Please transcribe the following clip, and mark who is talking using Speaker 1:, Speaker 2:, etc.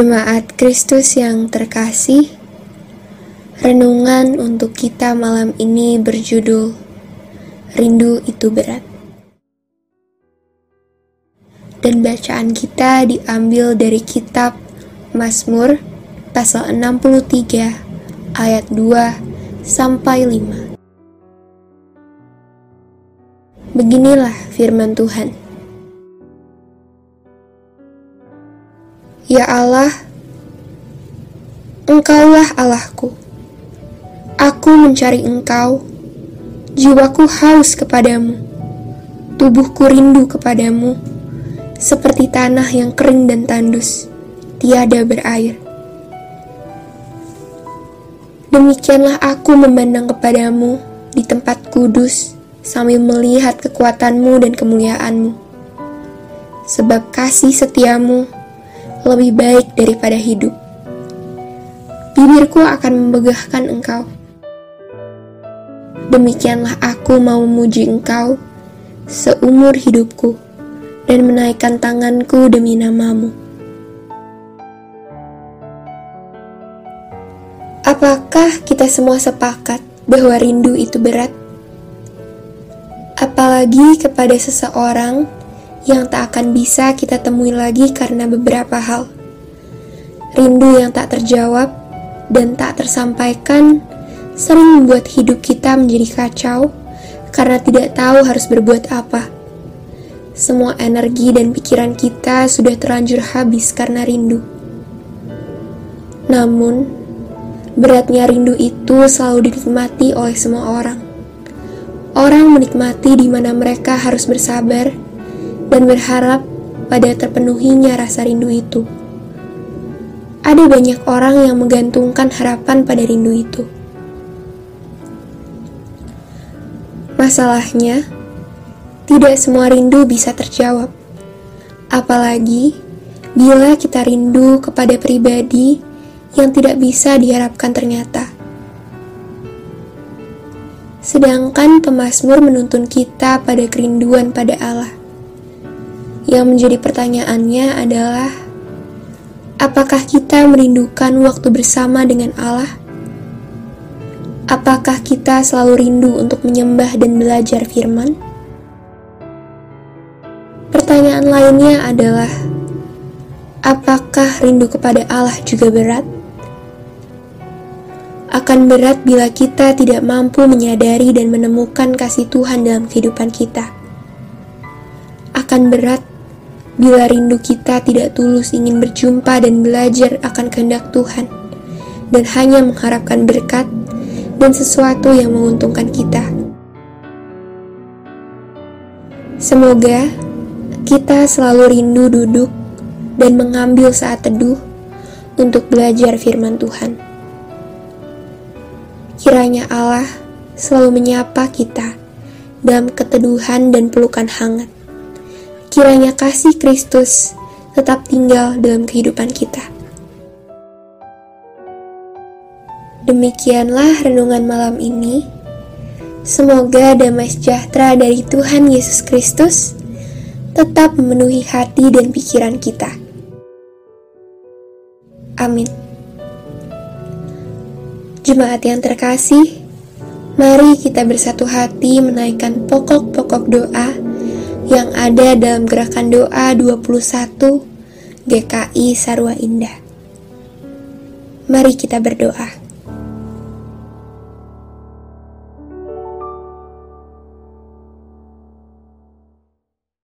Speaker 1: Jemaat Kristus yang terkasih, renungan untuk kita malam ini berjudul Rindu Itu Berat. Dan bacaan kita diambil dari kitab Mazmur pasal 63 ayat 2 sampai 5. Beginilah firman Tuhan. Ya Allah, Engkaulah Allahku. Aku mencari Engkau, jiwaku haus kepadamu, tubuhku rindu kepadamu, seperti tanah yang kering dan tandus, tiada berair. Demikianlah aku memandang kepadamu di tempat kudus sambil melihat kekuatanmu dan kemuliaanmu. Sebab kasih setiamu lebih baik daripada hidup. Bibirku akan membegahkan engkau. Demikianlah aku mau memuji engkau seumur hidupku dan menaikkan tanganku demi namamu. Apakah kita semua sepakat bahwa rindu itu berat? Apalagi kepada seseorang yang tak akan bisa kita temui lagi karena beberapa hal. Rindu yang tak terjawab dan tak tersampaikan sering membuat hidup kita menjadi kacau karena tidak tahu harus berbuat apa. Semua energi dan pikiran kita sudah terlanjur habis karena rindu. Namun, beratnya rindu itu selalu dinikmati oleh semua orang. Orang menikmati di mana mereka harus bersabar dan berharap pada terpenuhinya rasa rindu itu. Ada banyak orang yang menggantungkan harapan pada rindu itu. Masalahnya, tidak semua rindu bisa terjawab. Apalagi bila kita rindu kepada pribadi yang tidak bisa diharapkan ternyata. Sedangkan pemazmur menuntun kita pada kerinduan pada Allah. Yang menjadi pertanyaannya adalah, apakah kita merindukan waktu bersama dengan Allah? Apakah kita selalu rindu untuk menyembah dan belajar firman? Pertanyaan lainnya adalah, apakah rindu kepada Allah juga berat? Akan berat bila kita tidak mampu menyadari dan menemukan kasih Tuhan dalam kehidupan kita. Akan berat bila rindu kita tidak tulus ingin berjumpa dan belajar akan kehendak Tuhan, dan hanya mengharapkan berkat dan sesuatu yang menguntungkan kita. Semoga kita selalu rindu duduk dan mengambil saat teduh untuk belajar firman Tuhan. Kiranya Allah selalu menyapa kita dalam keteduhan dan pelukan hangat kiranya kasih Kristus tetap tinggal dalam kehidupan kita. Demikianlah renungan malam ini. Semoga damai sejahtera dari Tuhan Yesus Kristus tetap memenuhi hati dan pikiran kita. Amin. Jemaat yang terkasih, mari kita bersatu hati menaikkan pokok-pokok doa yang ada dalam gerakan doa 21 GKI Sarwa Indah. Mari kita berdoa.